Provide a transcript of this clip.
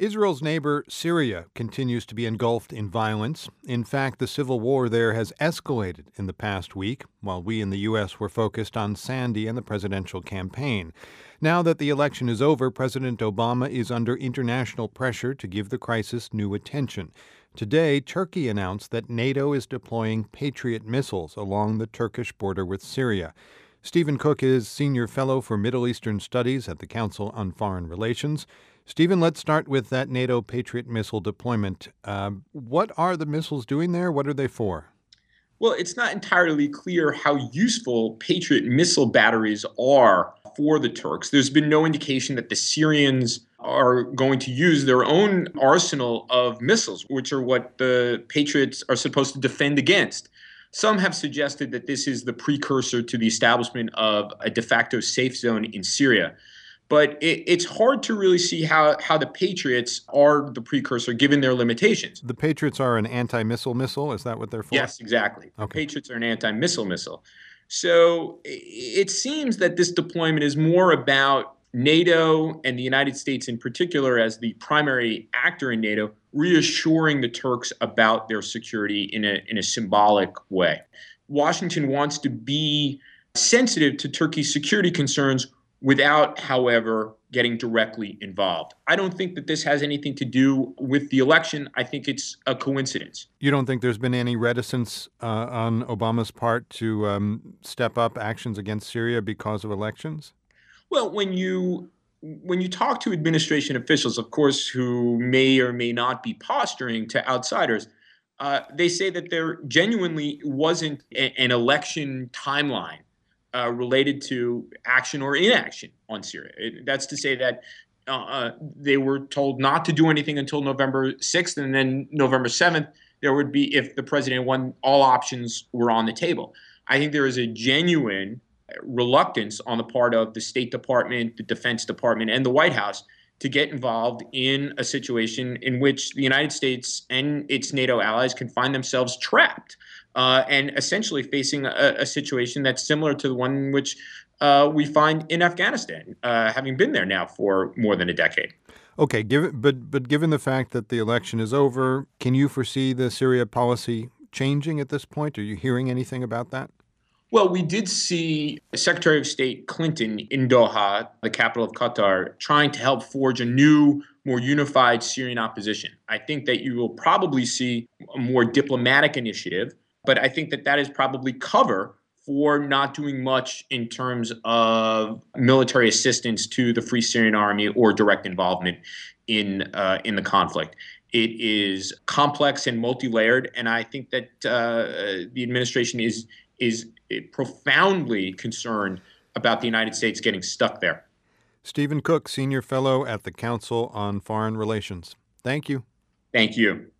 Israel's neighbor, Syria, continues to be engulfed in violence. In fact, the civil war there has escalated in the past week, while we in the U.S. were focused on Sandy and the presidential campaign. Now that the election is over, President Obama is under international pressure to give the crisis new attention. Today, Turkey announced that NATO is deploying Patriot missiles along the Turkish border with Syria. Steven Cook is Senior Fellow for Middle Eastern Studies at the Council on Foreign Relations. Steven, let's start with that NATO Patriot missile deployment. Uh, what are the missiles doing there? What are they for? Well, it's not entirely clear how useful Patriot missile batteries are for the Turks. There's been no indication that the Syrians are going to use their own arsenal of missiles, which are what the Patriots are supposed to defend against. Some have suggested that this is the precursor to the establishment of a de facto safe zone in Syria but it, it's hard to really see how, how the Patriots are the precursor given their limitations. The Patriots are an anti missile missile? Is that what they're for? Yes, exactly. Okay. The Patriots are an anti missile missile. So it seems that this deployment is more about NATO and the United States in particular, as the primary actor in NATO, reassuring the Turks about their security in a, in a symbolic way. Washington wants to be sensitive to Turkey's security concerns without, however, getting directly involved. I don't think that this has anything to do with the election. I think it's a coincidence. You don't think there's been any reticence uh, on Obama's part to um, step up actions against Syria because of elections? Well, when you when you talk to administration officials, of course, who may or may not be posturing to outsiders, uh, they say that there genuinely wasn't a, an election timeline uh, related to action or inaction on Syria. It, that's to say that uh, uh, they were told not to do anything until November 6th, and then November 7th, there would be, if the president won, all options were on the table. I think there is a genuine reluctance on the part of the State Department, the Defense Department, and the White House to get involved in a situation in which the United States and its NATO allies can find themselves trapped uh, and essentially facing a, a, situation that's similar to the one which uh, we find in Afghanistan, uh, having been there now for more than a decade. Okay, given, but but given the fact that the election is over, can you foresee the Syria policy changing at this point? Are you hearing anything about that? Well, we did see Secretary of State Clinton in Doha, the capital of Qatar, trying to help forge a new, more unified Syrian opposition. I think that you will probably see a more diplomatic initiative but I think that that is probably cover for not doing much in terms of military assistance to the Free Syrian Army or direct involvement in uh, in the conflict. It is complex and multi-layered, and I think that uh, the administration is is profoundly concerned about the United States getting stuck there. Steven Cook, Senior Fellow at the Council on Foreign Relations. Thank you. Thank you.